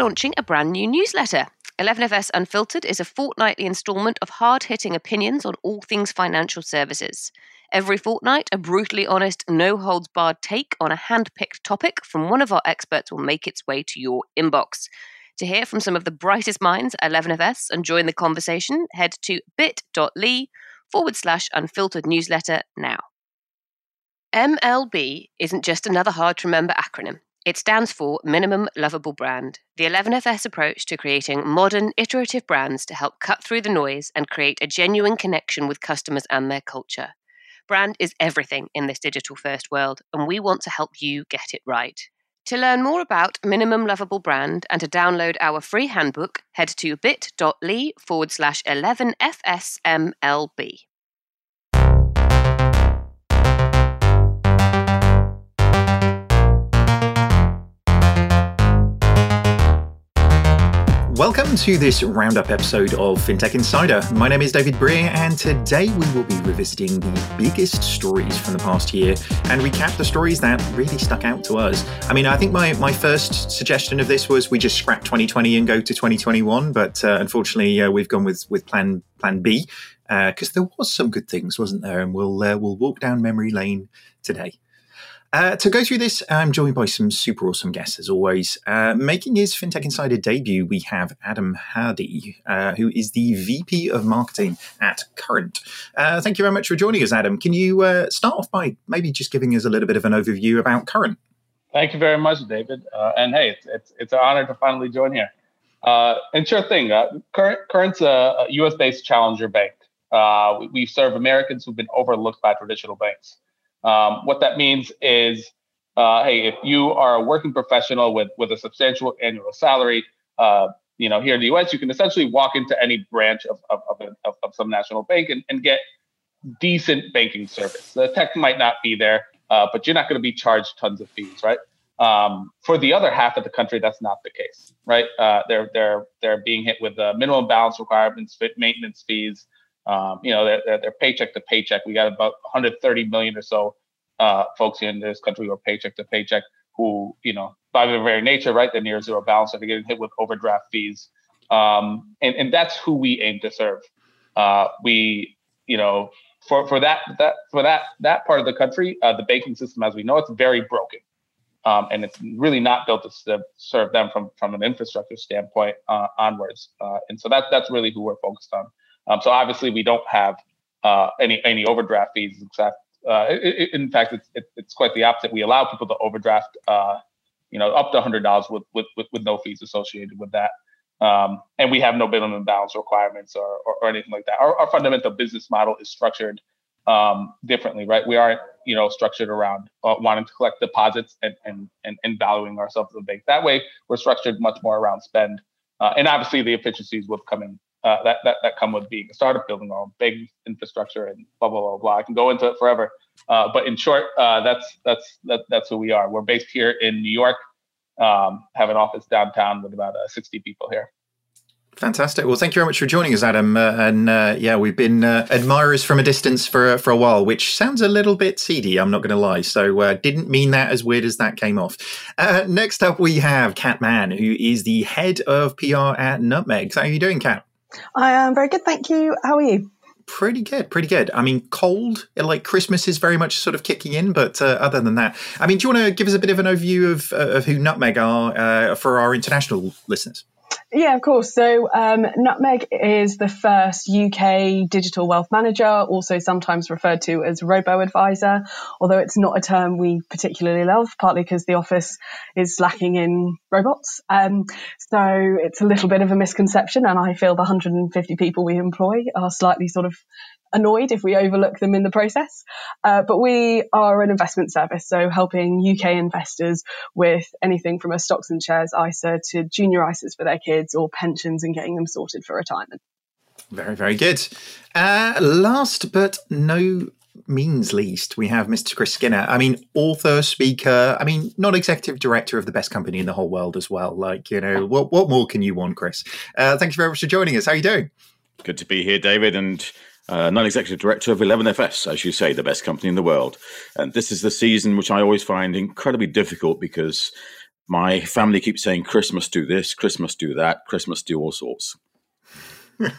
launching a brand new newsletter. 11FS Unfiltered is a fortnightly instalment of hard hitting opinions on all things financial services. Every fortnight, a brutally honest, no holds barred take on a hand picked topic from one of our experts will make its way to your inbox. To hear from some of the brightest minds at 11FS and join the conversation, head to bit.ly forward slash unfiltered newsletter now. MLB isn't just another hard to remember acronym. It stands for Minimum Lovable Brand, the 11FS approach to creating modern, iterative brands to help cut through the noise and create a genuine connection with customers and their culture. Brand is everything in this digital first world, and we want to help you get it right. To learn more about Minimum Lovable Brand and to download our free handbook, head to bit.ly forward slash 11FSMLB. Welcome to this roundup episode of FinTech Insider. My name is David Brear, and today we will be revisiting the biggest stories from the past year and recap the stories that really stuck out to us. I mean, I think my, my first suggestion of this was we just scrap 2020 and go to 2021, but uh, unfortunately, uh, we've gone with, with plan, plan B because uh, there was some good things, wasn't there? And we'll, uh, we'll walk down memory lane today. Uh, to go through this, I'm joined by some super awesome guests as always. Uh, making his FinTech Insider debut, we have Adam Hardy, uh, who is the VP of Marketing at Current. Uh, thank you very much for joining us, Adam. Can you uh, start off by maybe just giving us a little bit of an overview about Current? Thank you very much, David. And hey, it's, it's, it's, an honor to finally join here. and sure thing, Current, Current's a, US based challenger bank. We, we serve Americans who've been overlooked by traditional banks. Um, what that means is, uh, hey, if you are a working professional with with a substantial annual salary, uh, you know, here in the U.S., you can essentially walk into any branch of of, of, of some national bank and, and get decent banking service. The tech might not be there, uh, but you're not going to be charged tons of fees, right? Um, for the other half of the country, that's not the case, right? Uh, they're they're they're being hit with the minimum balance requirements, maintenance fees, um, you know, they're, they're, paycheck to paycheck. We got about 130 million or so uh, folks in this country who are paycheck to paycheck who, you know, by their very nature, right, they're near zero balance, they're getting hit with overdraft fees. Um, and, and that's who we aim to serve. Uh, we, you know, for, for that that for that that part of the country, uh, the banking system as we know it's very broken. Um, and it's really not built to serve them from from an infrastructure standpoint uh, onwards. Uh, and so that that's really who we're focused on. Um, so obviously we don't have uh, any any overdraft fees. Except, uh, in fact, it's it, it's quite the opposite. We allow people to overdraft, uh, you know, up to hundred dollars with, with with no fees associated with that. Um, and we have no minimum balance requirements or, or, or anything like that. Our, our, fundamental business model is structured um, differently, right? We aren't, you know, structured around uh, wanting to collect deposits and, and and and valuing ourselves as a bank. That way, we're structured much more around spend, uh, and obviously the efficiencies will come in uh, that, that that come with being a startup, building own big infrastructure, and blah blah blah blah. I can go into it forever, uh, but in short, uh, that's that's that, that's who we are. We're based here in New York, um, have an office downtown with about uh, 60 people here. Fantastic. Well, thank you very much for joining us, Adam. Uh, and uh, yeah, we've been uh, admirers from a distance for for a while, which sounds a little bit seedy. I'm not going to lie. So, uh, didn't mean that as weird as that came off. Uh, next up, we have Kat Mann, who is the head of PR at Nutmeg. How are you doing, Kat? I am very good, thank you. How are you? Pretty good, pretty good. I mean, cold, like Christmas is very much sort of kicking in, but uh, other than that, I mean, do you want to give us a bit of an overview of, uh, of who Nutmeg are uh, for our international listeners? Yeah, of course. So um, Nutmeg is the first UK digital wealth manager, also sometimes referred to as robo advisor, although it's not a term we particularly love, partly because the office is lacking in robots. Um, so it's a little bit of a misconception, and I feel the 150 people we employ are slightly sort of annoyed if we overlook them in the process. Uh, but we are an investment service, so helping UK investors with anything from a stocks and shares ISA to junior ISAs for their kids or pensions and getting them sorted for retirement. Very, very good. Uh, last but no means least, we have Mr. Chris Skinner. I mean, author, speaker. I mean, not executive director of the best company in the whole world as well. Like, you know, what what more can you want, Chris? Uh, thank you very much for joining us. How are you doing? Good to be here, David. And uh, non-executive director of 11FS, as you say, the best company in the world. And this is the season which I always find incredibly difficult because My family keeps saying Christmas do this, Christmas do that, Christmas do all sorts.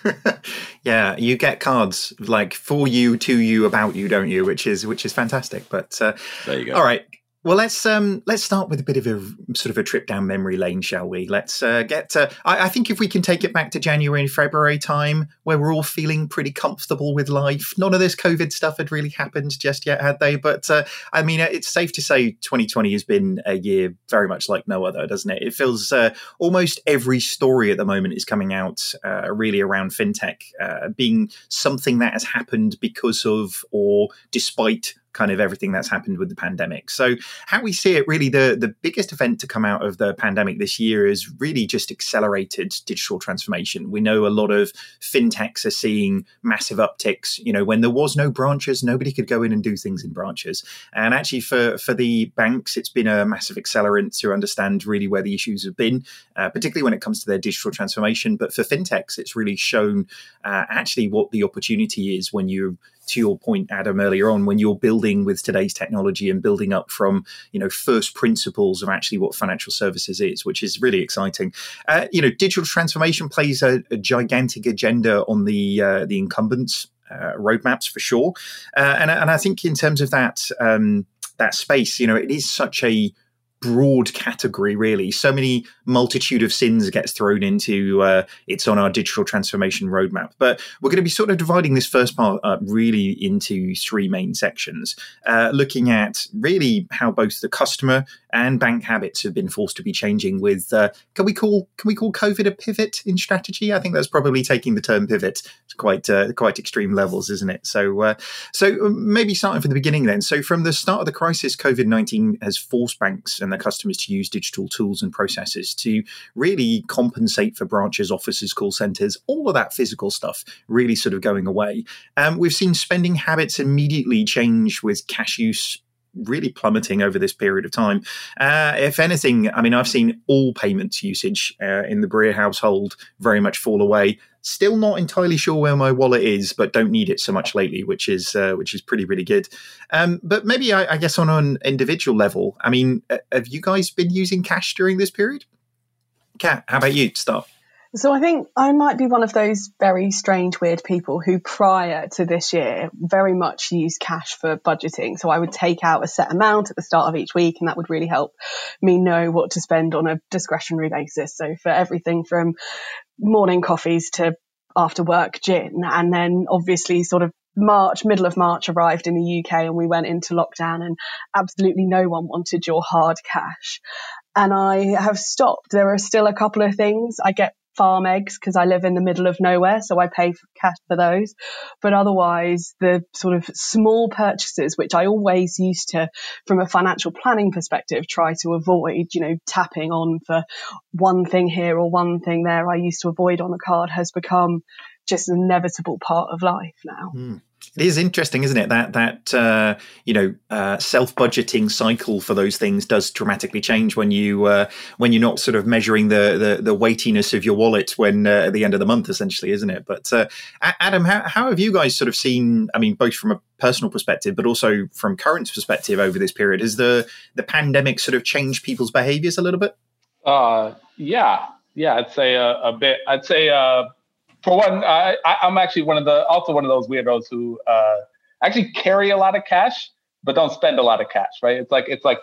yeah, you get cards like for you, to you, about you, don't you? Which is which is fantastic. But uh, there you go. All right, well, let's um, let's start with a bit of a sort of a trip down memory lane, shall we? Let's uh, get. I, I, think if we can take it back to January and February time, where we're all feeling pretty comfortable with life. None of this COVID stuff had really happened just yet, had they? But uh, I mean, it's safe to say 2020 has been a year very much like no other, doesn't it? It feels uh, almost every story at the moment is coming out uh, really around fintech uh, being something that has happened because of or despite kind of everything that's happened with the pandemic. So, how we see it, really, the the biggest event to come out of the pandemic this year is really just accelerated digital transformation. We know a lot of fintechs are seeing massive upticks. You know, when there was no branches, nobody could go in and do things in branches. And actually, for for the banks, it's been a massive accelerant to understand really where the issues have been, uh, particularly when it comes to their digital transformation. But for fintechs, it's really shown uh, actually what the opportunity is when you to your point, Adam, earlier on, when you're building with today's technology and building up from you know first principles of actually what financial services is, which is really exciting. Uh, you know, digital transformation plays a, a gigantic agenda on the uh, the incumbents. Uh, roadmaps for sure, uh, and and I think in terms of that um, that space, you know, it is such a broad category, really. So many multitude of sins gets thrown into uh, it's on our digital transformation roadmap. But we're going to be sort of dividing this first part up really into three main sections, uh, looking at really how both the customer and bank habits have been forced to be changing. With uh, can we call can we call COVID a pivot in strategy? I think that's probably taking the term pivot to quite uh, quite extreme levels, isn't it? So uh, so maybe starting from the beginning then. So from the start of the crisis, COVID nineteen has forced banks and their customers to use digital tools and processes to really compensate for branches, offices, call centers, all of that physical stuff really sort of going away. Um, we've seen spending habits immediately change with cash use really plummeting over this period of time. Uh, if anything, I mean, I've seen all payments usage uh, in the Brear household very much fall away. Still not entirely sure where my wallet is, but don't need it so much lately, which is uh, which is pretty really good. Um, but maybe I, I, guess on an individual level, I mean, uh, have you guys been using cash during this period? Kat, how about you start? So I think I might be one of those very strange, weird people who prior to this year very much used cash for budgeting. So I would take out a set amount at the start of each week and that would really help me know what to spend on a discretionary basis. So for everything from morning coffees to after work gin and then obviously sort of March, middle of March arrived in the UK and we went into lockdown and absolutely no one wanted your hard cash. And I have stopped. There are still a couple of things. I get farm eggs because I live in the middle of nowhere, so I pay for cash for those. But otherwise, the sort of small purchases, which I always used to, from a financial planning perspective, try to avoid, you know, tapping on for one thing here or one thing there, I used to avoid on the card, has become just an inevitable part of life now. Mm. It is interesting, isn't it? That that uh, you know uh, self budgeting cycle for those things does dramatically change when you uh, when you're not sort of measuring the the, the weightiness of your wallet when uh, at the end of the month, essentially, isn't it? But uh, Adam, how, how have you guys sort of seen? I mean, both from a personal perspective, but also from Current's perspective over this period, has the the pandemic sort of changed people's behaviors a little bit? Uh, yeah, yeah, I'd say a, a bit. I'd say for one, I, am actually one of the also one of those weirdos who uh, actually carry a lot of cash, but don't spend a lot of cash. Right? It's like it's like.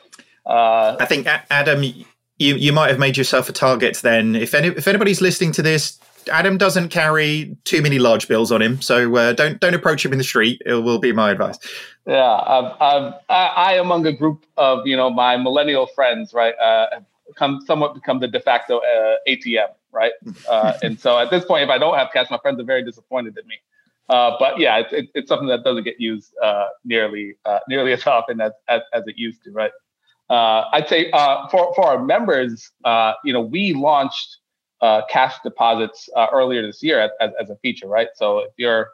Uh, I think Adam, you you might have made yourself a target. Then, if any if anybody's listening to this, Adam doesn't carry too many large bills on him, so uh, don't don't approach him in the street. It will be my advice. Yeah, I've, I've, I, I among a group of you know my millennial friends, right, uh, have come somewhat become the de facto uh, ATM right? Uh, and so at this point, if I don't have cash, my friends are very disappointed in me. Uh, but yeah, it's, it, it's something that doesn't get used uh, nearly uh, nearly as often as, as, as it used to, right? Uh, I'd say uh, for for our members, you know, we launched cash deposits earlier this year as, as, as, a feature, right? So if you're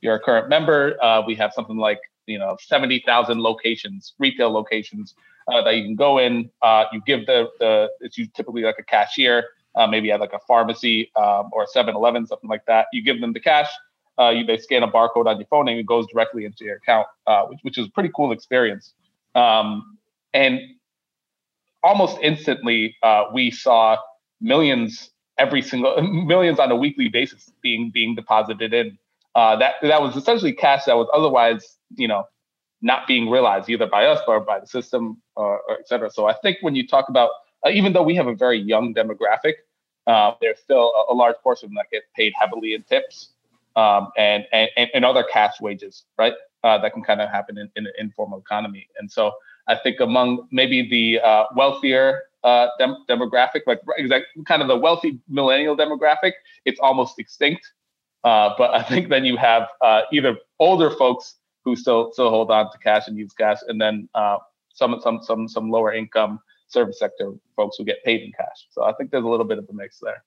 you're a current member, we have something like you know seventy thousand locations, retail locations that you can go in. you give the the it's typically like a cashier uh, maybe at like a pharmacy um, or a 7-Eleven, something like that. You give them the cash. Uh, you they scan a barcode on your phone and it goes directly into your account, uh, which, which is a pretty cool experience. Um, and almost instantly uh, we saw millions every single millions on a weekly basis being being deposited in. Uh, that that was essentially cash that was otherwise, you know, not being realized either by us or by the system or, or et cetera. So I think when you talk about, uh, even though we have a very young demographic, uh, there's still a, a, large portion that get paid heavily in tips um, and, and and other cash wages, right? Uh, that can kind of happen in, in an informal economy. And so I think among maybe the uh, wealthier uh, dem- demographic, like exactly kind of the wealthy millennial demographic, it's almost extinct. Uh, but I think then you have uh, either older folks who still still hold on to cash and use cash, and then some some some some lower income service sector folks who get paid in cash. So I think there's a little bit of a mix there.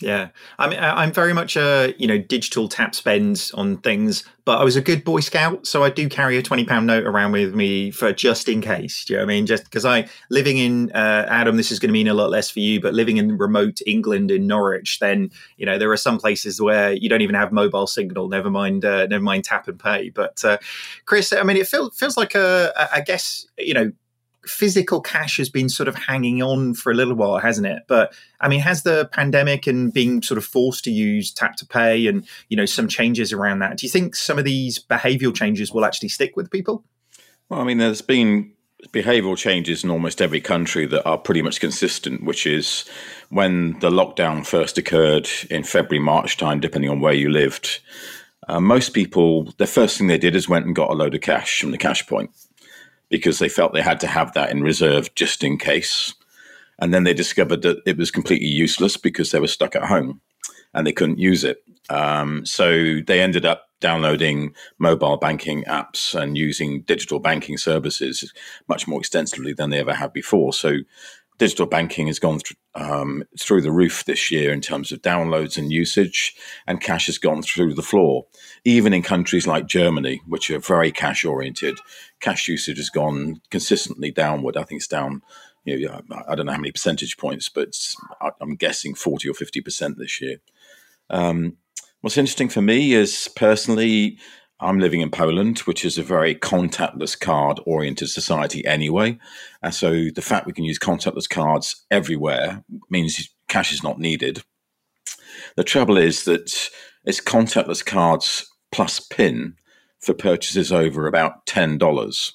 Yeah, I mean, I'm very much a you know digital tap spends on things, but I was a good Boy Scout, so I do carry a twenty pound note around with me for just in case. Do you know what I mean? Just because I living in uh, Adam, this is going to mean a lot less for you, but living in remote England in Norwich, then you know there are some places where you don't even have mobile signal. Never mind, uh, never mind tap and pay. But uh, Chris, I mean, it feels feels like a, I guess you know physical cash has been sort of hanging on for a little while, hasn't it? But I mean, has the pandemic and being sort of forced to use tap to pay and you know some changes around that? Do you think some of these behavioural changes will actually stick with people? Well, I mean, there's been behavioural changes in almost every country that are pretty much consistent, which is when the lockdown first occurred in February, March time, depending on where you lived. Uh, most people, the first thing they did is went and got a load of cash from the cash point because they felt they had to have that in reserve just in case. And then they discovered that it was completely useless because they were stuck at home and they couldn't use it. Um, so they ended up downloading mobile banking apps and using digital banking services much more extensively than they ever had before. So digital banking has gone th- um, through the roof this year in terms of downloads and usage, and cash has gone through the floor. Even in countries like Germany, which are very cash oriented, cash usage has gone consistently downward. I think it's down. You know, I don't know how many percentage points, but I'm guessing 40 or 50 percent this year. Um, what's interesting for me is personally, I'm living in Poland, which is a very contactless card oriented society anyway. And so the fact we can use contactless cards everywhere means cash is not needed. The trouble is that it's contactless cards plus PIN for purchases over about $10.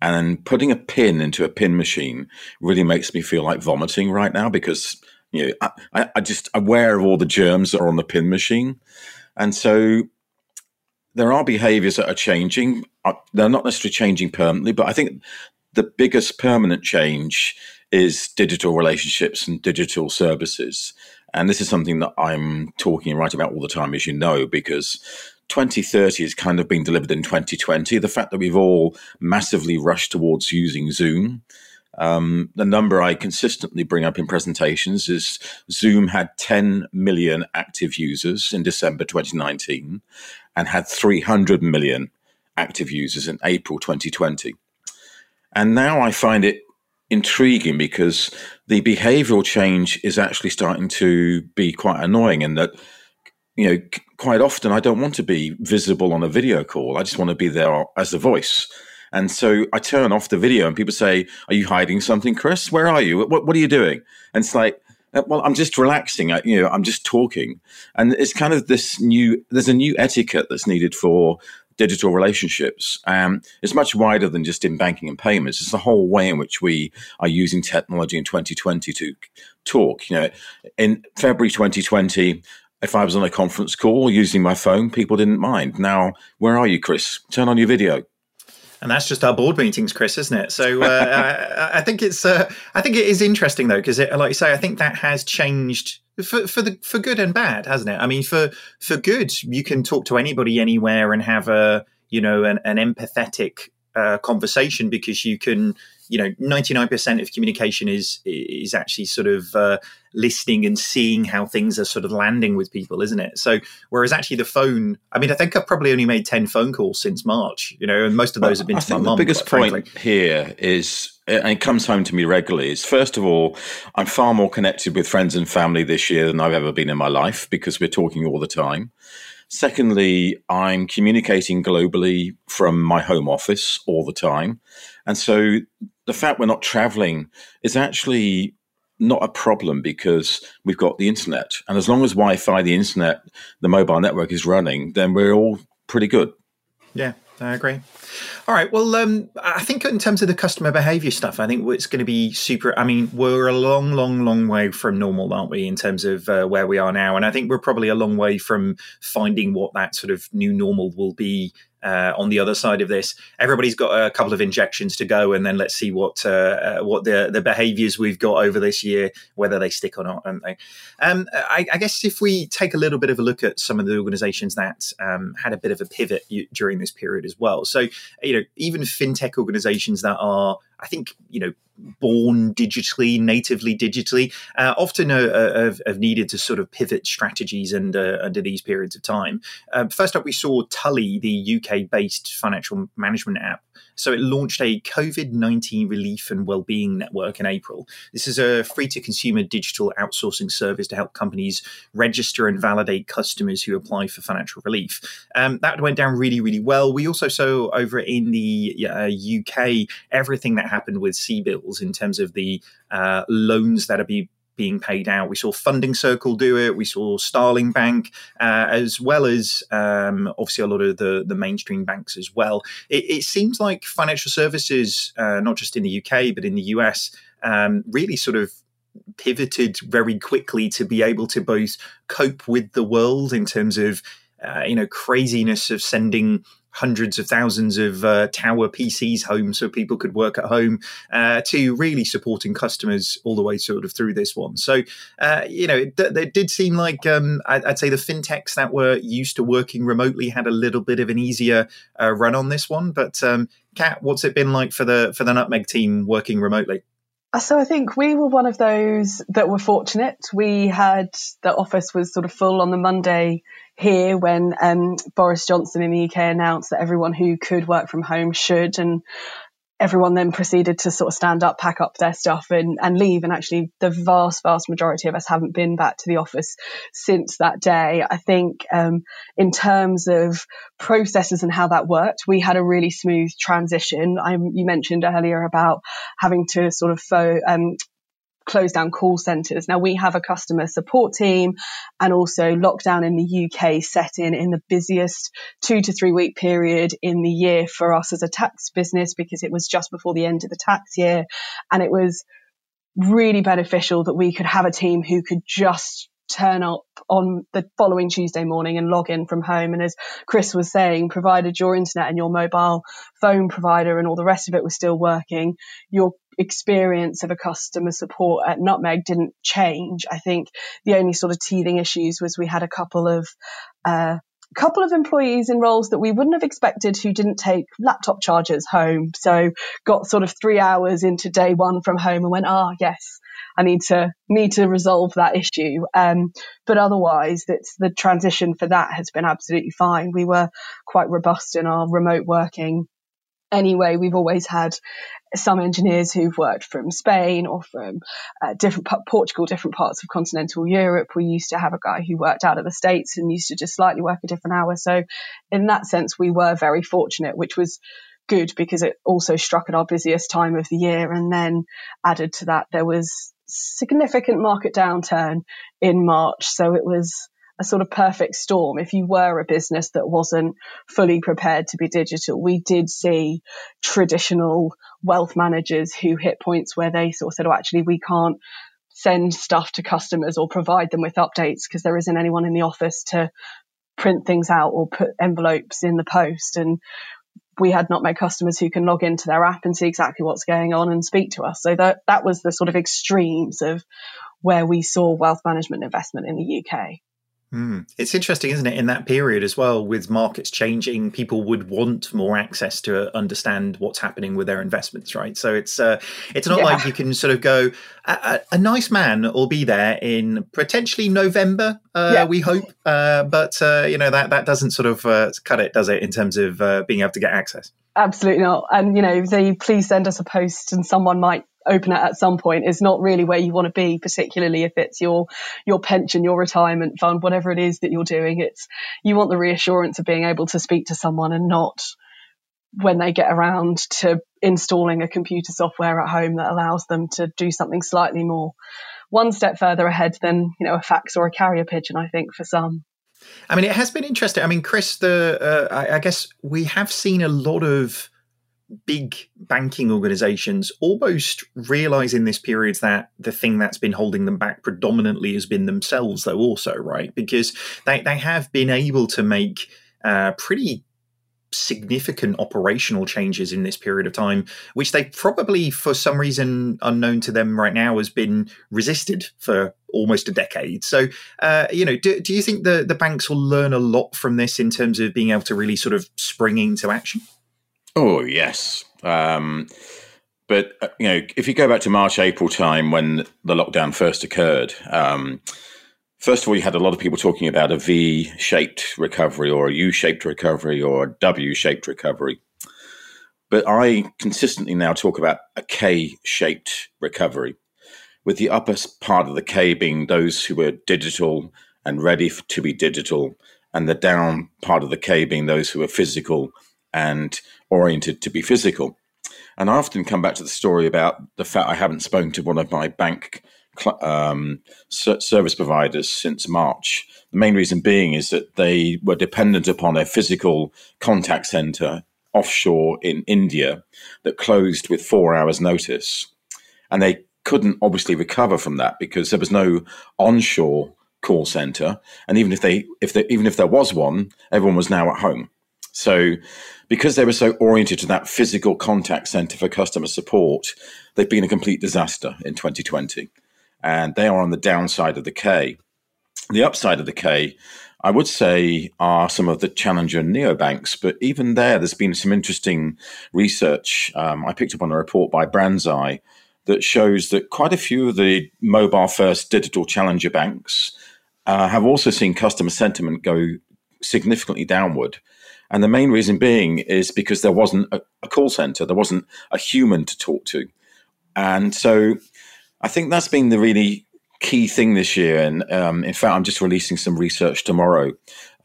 And putting a pin into a pin machine really makes me feel like vomiting right now because you know I, I just aware of all the germs that are on the pin machine. And so there are behaviors that are changing. Uh, they're not necessarily changing permanently, but I think the biggest permanent change is digital relationships and digital services. And this is something that I'm talking and writing about all the time, as you know, because 2030 has kind of been delivered in 2020. The fact that we've all massively rushed towards using Zoom. Um, the number I consistently bring up in presentations is Zoom had 10 million active users in December 2019 and had 300 million active users in April 2020. And now I find it intriguing because the behavioral change is actually starting to be quite annoying in that you know quite often I don't want to be visible on a video call. I just want to be there as a voice. And so I turn off the video and people say, Are you hiding something, Chris? Where are you? What, what are you doing? And it's like, well, I'm just relaxing. I, you know, I'm just talking, and it's kind of this new. There's a new etiquette that's needed for digital relationships. Um, it's much wider than just in banking and payments. It's the whole way in which we are using technology in 2020 to talk. You know, in February 2020, if I was on a conference call using my phone, people didn't mind. Now, where are you, Chris? Turn on your video and that's just our board meetings, Chris, isn't it? So uh, I, I, think it's uh, I think it is interesting though because, like you say, I think that has changed for for the for good and bad, hasn't it? I mean, for for good, you can talk to anybody anywhere and have a you know an, an empathetic uh, conversation because you can you know 99% of communication is is actually sort of uh, listening and seeing how things are sort of landing with people isn't it so whereas actually the phone i mean i think i've probably only made 10 phone calls since march you know and most of those have been I to my mum the biggest point frankly. here is and it comes home to me regularly is first of all i'm far more connected with friends and family this year than i've ever been in my life because we're talking all the time Secondly, I'm communicating globally from my home office all the time. And so the fact we're not traveling is actually not a problem because we've got the internet. And as long as Wi Fi, the internet, the mobile network is running, then we're all pretty good. Yeah, I agree. All right. Well, um, I think in terms of the customer behavior stuff, I think it's going to be super. I mean, we're a long, long, long way from normal, aren't we, in terms of uh, where we are now? And I think we're probably a long way from finding what that sort of new normal will be uh, on the other side of this. Everybody's got a couple of injections to go, and then let's see what uh, uh, what the the behaviours we've got over this year, whether they stick or not, don't they? Um, I, I, guess if we take a little bit of a look at some of the organisations that um, had a bit of a pivot during this period as well. So you know, even fintech organisations that are I think you know born digitally, natively digitally, uh, often uh, uh, have, needed to sort of pivot strategies under under these periods of time. Um, first up, we saw Tully, the UK based financial management app. So it launched a COVID 19 relief and wellbeing network in April. This is a free to consumer digital outsourcing service to help companies register and validate customers who apply for financial relief. Um, that went down really, really well. We also saw over in the uh, UK everything that happened with CBILS in terms of the uh, loans that are being being paid out. We saw Funding Circle do it. We saw Starling Bank, uh, as well as um, obviously a lot of the, the mainstream banks as well. It, it seems like financial services, uh, not just in the UK, but in the US, um, really sort of pivoted very quickly to be able to both cope with the world in terms of, uh, you know, craziness of sending hundreds of thousands of uh, tower PCs home so people could work at home uh, to really supporting customers all the way sort of through this one. So, uh, you know, it, it, did seem like um, I'd, say the fintechs that were used to working remotely had a little bit of an easier uh, run on this one. But, um, Kat, what's it been like for the for the Nutmeg team working remotely? Uh, so I think we were one of those that were fortunate. We had the office was sort of full on the Monday here when um, Boris Johnson in the UK announced that everyone who could work from home should, and everyone then proceeded to sort of stand up, pack up their stuff, and, and leave. And actually, the vast, vast majority of us haven't been back to the office since that day. I think, um, in terms of processes and how that worked, we had a really smooth transition. I, you mentioned earlier about having to sort of fo- um, close down call centres. Now we have a customer support team and also lockdown in the UK set in in the busiest two to three week period in the year for us as a tax business because it was just before the end of the tax year. And it was really beneficial that we could have a team who could just turn up on the following Tuesday morning and log in from home. And as Chris was saying, provided your internet and your mobile phone provider and all the rest of it was still working, your experience of a customer support at Nutmeg didn't change. I think the only sort of teething issues was we had a couple of uh, couple of employees in roles that we wouldn't have expected who didn't take laptop chargers home. So got sort of three hours into day one from home and went, ah, yes, I need to need to resolve that issue. Um, but otherwise, it's the transition for that has been absolutely fine. We were quite robust in our remote working anyway, we've always had some engineers who've worked from Spain or from uh, different Portugal, different parts of continental Europe. We used to have a guy who worked out of the States and used to just slightly work a different hour. So in that sense, we were very fortunate, which was good because it also struck at our busiest time of the year. And then added to that, there was significant market downturn in March. So it was a sort of perfect storm. If you were a business that wasn't fully prepared to be digital, we did see traditional wealth managers who hit points where they sort of said, oh, actually, we can't send stuff to customers or provide them with updates because there isn't anyone in the office to print things out or put envelopes in the post. And we had Nutmeg customers who can log into their app and see exactly what's going on and speak to us. So that that was the sort of extremes of where we saw wealth management investment in the UK. Mm. It's interesting, isn't it? In that period as well, with markets changing, people would want more access to understand what's happening with their investments, right? So it's uh, it's not yeah. like you can sort of go. A, a, nice man will be there in potentially November, uh, yeah. we hope, uh, but uh, you know that that doesn't sort of uh, cut it, does it? In terms of uh, being able to get access. Absolutely not. And you know, they please send us a post, and someone might open it at some point is not really where you want to be, particularly if it's your your pension, your retirement fund, whatever it is that you're doing. It's you want the reassurance of being able to speak to someone and not when they get around to installing a computer software at home that allows them to do something slightly more one step further ahead than you know a fax or a carrier pigeon. I think for some. I mean, it has been interesting. I mean, Chris, the uh, I, I guess we have seen a lot of big banking organizations almost realizing this period that the thing that's been holding them back predominantly has been themselves though also right because they, they have been able to make uh, pretty significant operational changes in this period of time, which they probably, for some reason unknown to them right now, has been resisted for almost a decade. So, uh, you know, do, do you think the, the banks will learn a lot from this in terms of being able to really sort of spring into action? Oh, yes. Um, but, uh, you know, if you go back to March, April time when the lockdown first occurred, um, First of all, you had a lot of people talking about a V shaped recovery or a U shaped recovery or a W shaped recovery. But I consistently now talk about a K shaped recovery, with the upper part of the K being those who were digital and ready to be digital, and the down part of the K being those who are physical and oriented to be physical. And I often come back to the story about the fact I haven't spoken to one of my bank um, service providers since March. The main reason being is that they were dependent upon a physical contact center offshore in India that closed with four hours' notice. And they couldn't obviously recover from that because there was no onshore call center. And even if they, if they, even if there was one, everyone was now at home. So, because they were so oriented to that physical contact center for customer support, they've been a complete disaster in 2020 and they are on the downside of the K. The upside of the K, I would say, are some of the challenger neobanks, but even there, there's been some interesting research. Um, I picked up on a report by BrandsEye that shows that quite a few of the mobile first digital challenger banks uh, have also seen customer sentiment go significantly downward. And the main reason being is because there wasn't a, a call center, there wasn't a human to talk to. And so I think that's been the really key thing this year. And um, in fact, I'm just releasing some research tomorrow,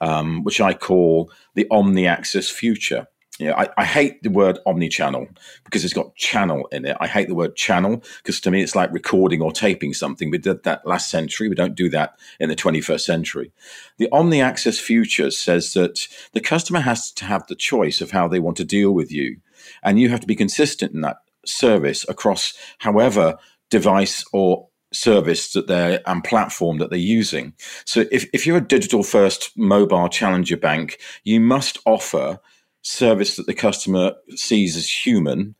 um, which I call the omni-access future. Yeah, I, I, hate the word omni-channel because it's got channel in it. I hate the word channel because to me it's like recording or taping something. We did that last century. We don't do that in the 21st century. The omni-access future says that the customer has to have the choice of how they want to deal with you. And you have to be consistent in that service across however device or service that they're and platform that they're using. So if, if you're a digital first mobile challenger bank, you must offer service that the customer sees as human,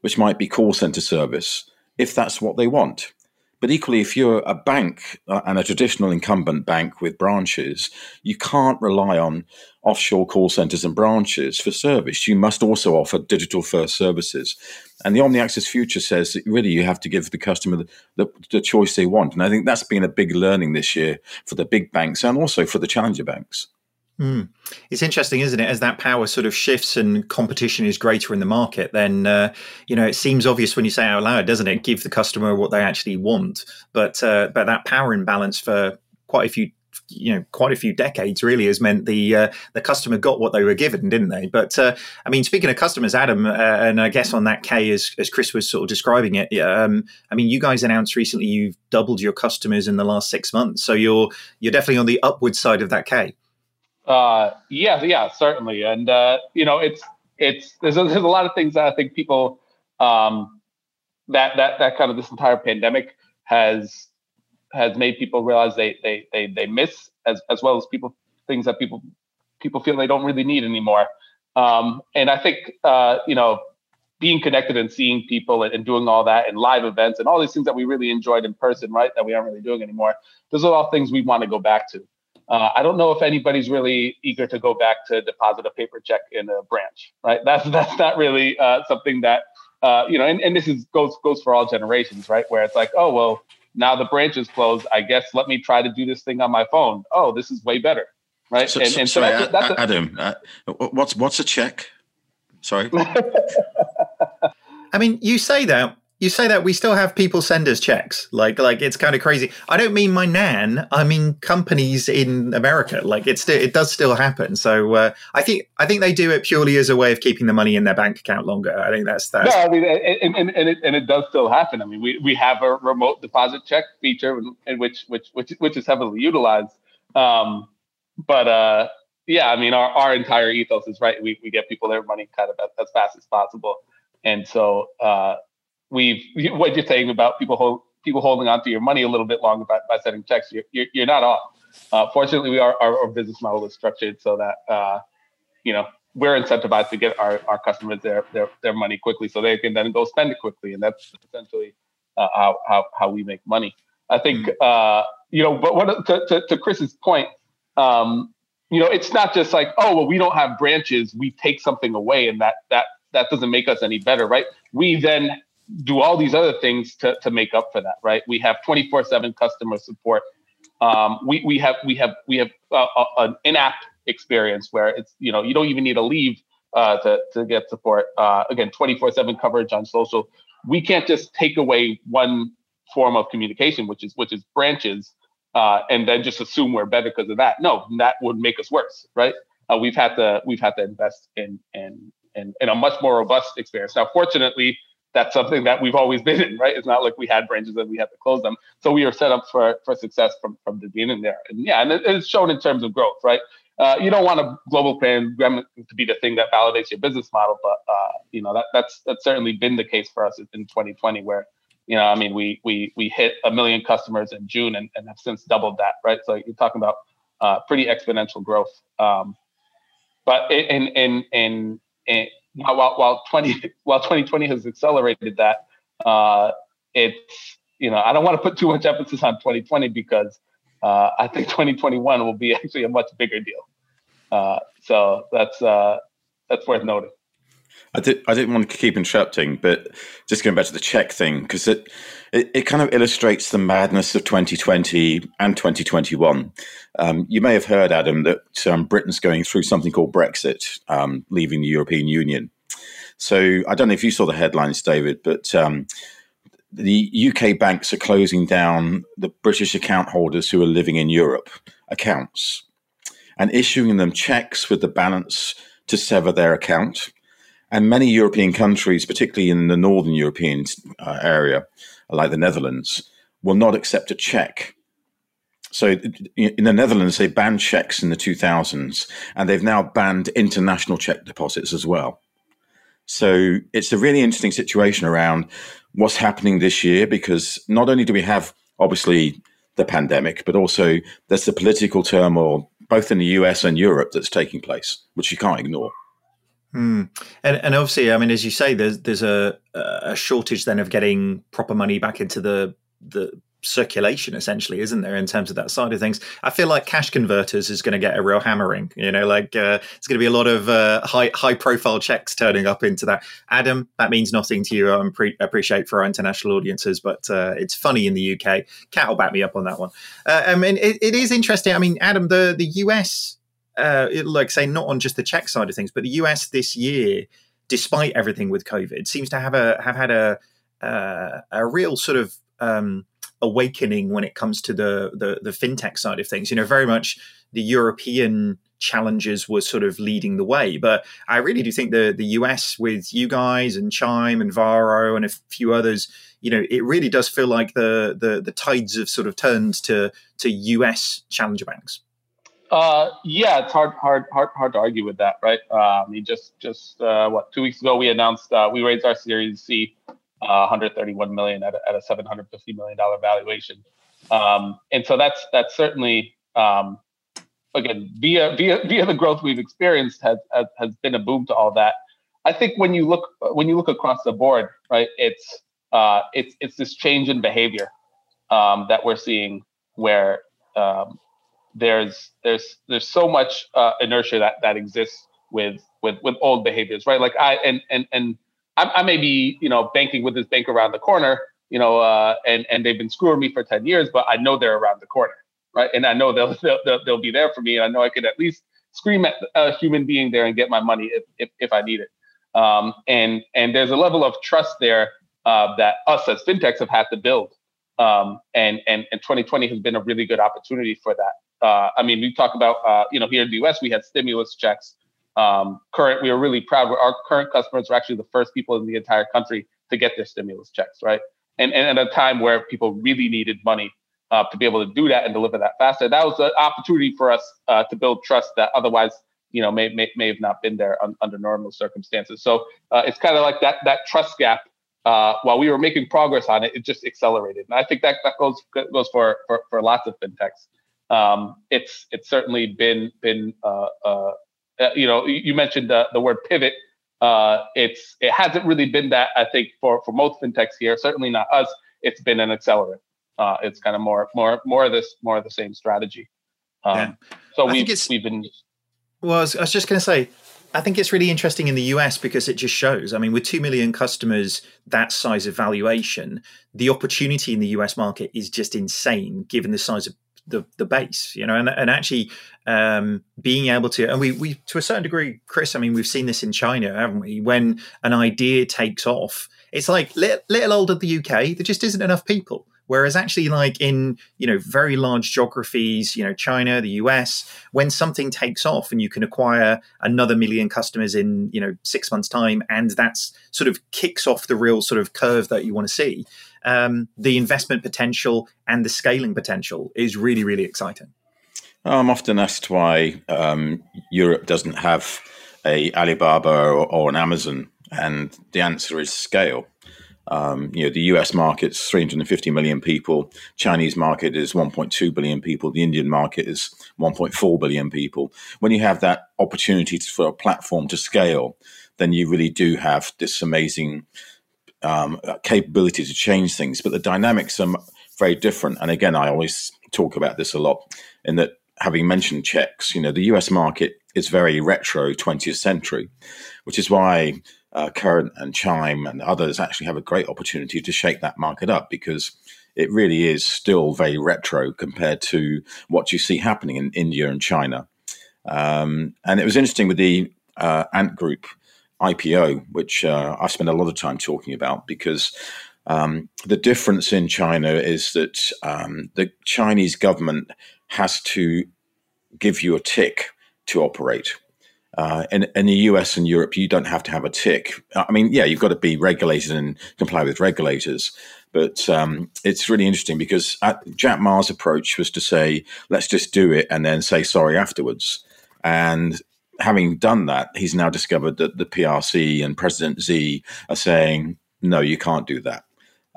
which might be call center service, if that's what they want. But equally, if you're a bank uh, and a traditional incumbent bank with branches, you can't rely on offshore call centers and branches for service. You must also offer digital first services. And the Omni Access Future says that really you have to give the customer the, the, the, choice they want. And I think that's been a big learning this year for the big banks and also for the challenger banks. Mm. It's interesting, isn't it? As that power sort of shifts and competition is greater in the market, then uh, you know it seems obvious when you say out loud, doesn't it? Give the customer what they actually want, but uh, but that power imbalance for quite a few you know quite a few decades really has meant the uh, the customer got what they were given, didn't they? But uh, I mean, speaking of customers, Adam, uh, and I guess on that K as as Chris was sort of describing it, um, I mean, you guys announced recently you've doubled your customers in the last six months, so you're you're definitely on the upward side of that K. Uh, yeah, yeah, certainly, and uh, you know, it's it's there's a, there's a lot of things that I think people um, that that that kind of this entire pandemic has has made people realize they they they they miss as as well as people things that people people feel they don't really need anymore. Um, and I think uh, you know being connected and seeing people and, and, doing all that and live events and all these things that we really enjoyed in person, right? That we aren't really doing anymore. Those are all things we want to go back to. Uh, I don't know if anybody's really eager to go back to deposit a paper check in a branch, right? That's that's not really uh, something that uh, you know, and, and this is goes goes for all generations, right? Where it's like, oh well, now the branch is closed. I guess let me try to do this thing on my phone. Oh, this is way better, right? So, and, and so sorry, that's, that's a, Adam, uh, what's what's a check? Sorry. I mean, you say that you say that we still have people send us checks. Like, like it's kind of crazy. I don't mean my nan. I mean companies in America. Like, it's it does still happen. So uh, I think I think they do it purely as a way of keeping the money in their bank account longer. I think that's that. No, I mean, and, and, and, it, and it does still happen. I mean, we, we have a remote deposit check feature, in which which which which is heavily utilized. Um, but uh, yeah, I mean, our, our entire ethos is right. We we get people their money kind of as fast as possible, and so. Uh, we've what you're saying about people hold, people holding on to your money a little bit longer by, by sending checks. You're, you're, you're not off. Uh, fortunately, we are our, our, business model is structured so that uh, you know we're incentivized to get our, our customers their, their their money quickly, so they can then go spend it quickly, and that's essentially uh, how, how how we make money. I think mm-hmm. uh, you know, but what to, to, to Chris's point, um, you know, it's not just like oh well, we don't have branches, we take something away, and that that that doesn't make us any better, right? We then do all these other things to, to make up for that, right? We have 24 seven customer support. Um, we, we have, we have, we have uh, uh, an in-app experience where it's, you know, you don't even need to leave uh, to, to get support. Uh, again, 24 seven coverage on social. We can't just take away one form of communication, which is, which is branches, uh, and then just assume we're better because of that. No, that would make us worse, right? We've had to, we've had to invest in, in, in, in a much more robust experience. Now, fortunately, that's something that we've always been in, right? It's not like we had branches and we had to close them. So we are set up for for success from from the beginning there. And yeah, and it, it's shown in terms of growth, right? Uh, you don't want a global plan to be the thing that validates your business model, but uh, you know that that's that's certainly been the case for us in 2020, where you know, I mean, we we we hit a million customers in June and, and have since doubled that, right? So you're talking about uh, pretty exponential growth. Um, but in in in, in while, while, while 20 while 2020 has accelerated that, uh, it's you know I don't want to put too much emphasis on 2020 because uh, I think 2021 will be actually a much bigger deal. Uh, so that's uh, that's worth noting. I did. I didn't want to keep interrupting, but just going back to the check thing because it, it, it kind of illustrates the madness of 2020 and 2021. Um, you may have heard, Adam, that um, Britain's going through something called Brexit, um, leaving the European Union. So I don't know if you saw the headlines, David, but um, the UK banks are closing down the British account holders who are living in Europe accounts and issuing them checks with the balance to sever their account and many European countries, particularly in the northern European uh, area, like the Netherlands, will not accept a check. So in the Netherlands, they banned checks in the 2000s, and they've now banned international check deposits as well. So it's a really interesting situation around what's happening this year because not only do we have obviously the pandemic, but also there's the political turmoil both in the US and Europe that's taking place, which you can't ignore. Mm. And, and obviously, I mean, as you say, there's there's a a shortage then of getting proper money back into the the circulation essentially isn't there in terms of that side of things? I feel like cash converters is going to get a real hammering you know like uh, it's going to be a lot of uh, high high profile checks turning up into that. Adam that means nothing to you i pre- appreciate for our international audiences but uh, it's funny in the uk Kat will back me up on that one. Uh, i mean it, it is interesting. I mean adam the the us uh, like say not on just the check side of things, but the US this year, despite everything with COVID, seems to have a have had a uh, a real sort of um, awakening when it comes to the, the the fintech side of things. You know, very much the European challenges were sort of leading the way, but I really do think the the US with you guys and Chime and Varo and a few others. You know, it really does feel like the the the tides have sort of turned to to US challenger banks. Uh, yeah, it's hard, hard, hard, hard to argue with that, right? I mean, just, just uh, what two weeks ago we announced uh, we raised our Series C, uh, 131 million at a, at a 750 million dollar valuation, um, and so that's that's certainly um, again via via via the growth we've experienced has, has has been a boom to all that. I think when you look when you look across the board, right, it's uh, it's it's this change in behavior um, that we're seeing where um, there's there's there's so much uh, inertia that that exists with with with old behaviors, right? Like I and and and I, I may be you know banking with this bank around the corner, you know, uh, and and they've been screwing me for ten years, but I know they're around the corner, right? And I know they'll they'll they'll, be there for me, and I know I could at least scream at a human being there and get my money if if, if I need it. Um, and and there's a level of trust there uh, that us as fintechs have had to build. Um, and, and, and 2020 has been a really good opportunity for that. Uh, I mean, we talk about, uh, you know, here in the US, we had stimulus checks. Um, current, we were really proud. Our current customers were actually the first people in the entire country to get their stimulus checks, right? And, and at a time where people really needed money uh, to be able to do that and deliver that faster, that was an opportunity for us uh, to build trust that otherwise, you know, may, may, may have not been there un, under normal circumstances. So uh, it's kind of like that that trust gap uh, while we were making progress on it, it just accelerated. And I think that that goes goes for for, for lots of fintechs. Um, it's it's certainly been been uh, uh, uh you know you mentioned the, the word pivot. Uh, it's it hasn't really been that I think for for most fintechs here. Certainly not us. It's been an accelerant. Uh, it's kind of more more more of this more of the same strategy. Um, yeah. So we've we've been. Well, I was, I was just going to say I think it's really interesting in the US because it just shows. I mean, with 2 million customers, that size of valuation, the opportunity in the US market is just insane given the size of the, the base, you know, and, and actually um, being able to, and we, we, to a certain degree, Chris, I mean, we've seen this in China, haven't we? When an idea takes off, it's like little, little older the UK, there just isn't enough people. Whereas actually, like in you know very large geographies, you know China, the US, when something takes off and you can acquire another million customers in you know six months' time, and that's sort of kicks off the real sort of curve that you want to see. Um, the investment potential and the scaling potential is really really exciting. I'm often asked why um, Europe doesn't have a Alibaba or, or an Amazon, and the answer is scale. Um, you know, the US market is 350 million people. Chinese market is 1.2 billion people. The Indian market is 1.4 billion people. When you have that opportunity for a platform to scale, then you really do have this amazing um, capability to change things. But the dynamics are very different. And again, I always talk about this a lot in that having mentioned checks, you know, the US market is very retro 20th century, which is why uh, Current and Chime and others actually have a great opportunity to shake that market up because it really is still very retro compared to what you see happening in India and China. Um, and it was interesting with the uh, Ant Group IPO, which uh, I spent a lot of time talking about because um, the difference in China is that um, the Chinese government has to give you a tick to operate. Uh, in, in the US and Europe, you don't have to have a tick. I mean, yeah, you've got to be regulated and comply with regulators. But um, it's really interesting because Jack Ma's approach was to say, let's just do it and then say sorry afterwards. And having done that, he's now discovered that the PRC and President Xi are saying, no, you can't do that.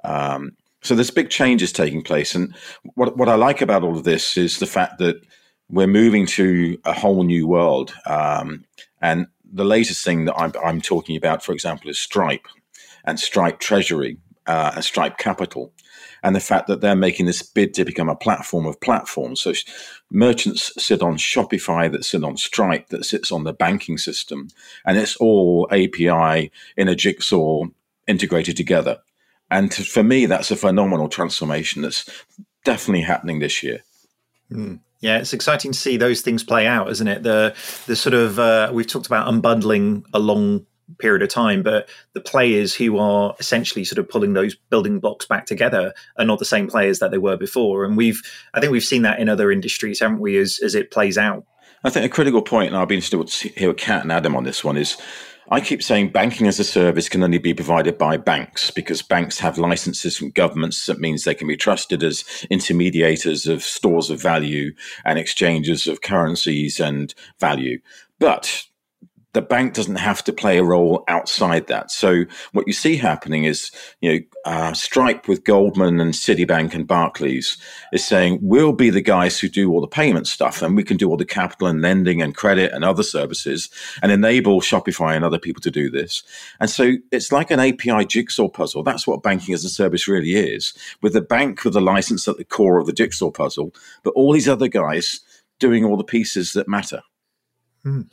Um, so there's big changes taking place. And what, what I like about all of this is the fact that we're moving to a whole new world. Um, and the latest thing that I'm, I'm, talking about, for example, is Stripe and Stripe Treasury uh, and Stripe Capital. And the fact that they're making this bid to become a platform of platforms. So merchants sit on Shopify, that sit on Stripe, that sits on the banking system. And it's all API in a jigsaw integrated together. And to, for me, that's a phenomenal transformation that's definitely happening this year. Mm. Yeah, it's exciting to see those things play out, isn't it? The the sort of uh, we've talked about unbundling a long period of time, but the players who are essentially sort of pulling those building blocks back together are not the same players that they were before. And we've I think we've seen that in other industries, haven't we? As as it plays out. I think a critical point, and I'll be interested to hear Kat and Adam on this one, is I keep saying banking as a service can only be provided by banks because banks have licenses from governments. That means they can be trusted as intermediators of stores of value and exchanges of currencies and value. But the bank doesn't have to play a role outside that. So what you see happening is, you know, uh, Stripe with Goldman and Citibank and Barclays is saying we'll be the guys who do all the payment stuff, and we can do all the capital and lending and credit and other services, and enable Shopify and other people to do this. And so it's like an API jigsaw puzzle. That's what banking as a service really is, with the bank with the license at the core of the jigsaw puzzle, but all these other guys doing all the pieces that matter. Hmm.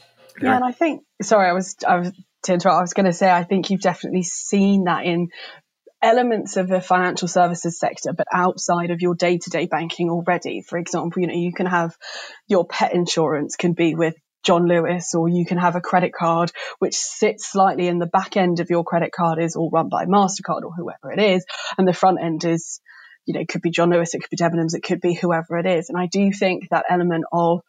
Yeah, and I think sorry, I was I was to interrupt. I was going to say I think you've definitely seen that in elements of the financial services sector, but outside of your day to day banking already. For example, you know you can have your pet insurance can be with John Lewis, or you can have a credit card which sits slightly in the back end of your credit card is all run by MasterCard or whoever it is, and the front end is, you know, it could be John Lewis, it could be Debenhams, it could be whoever it is. And I do think that element of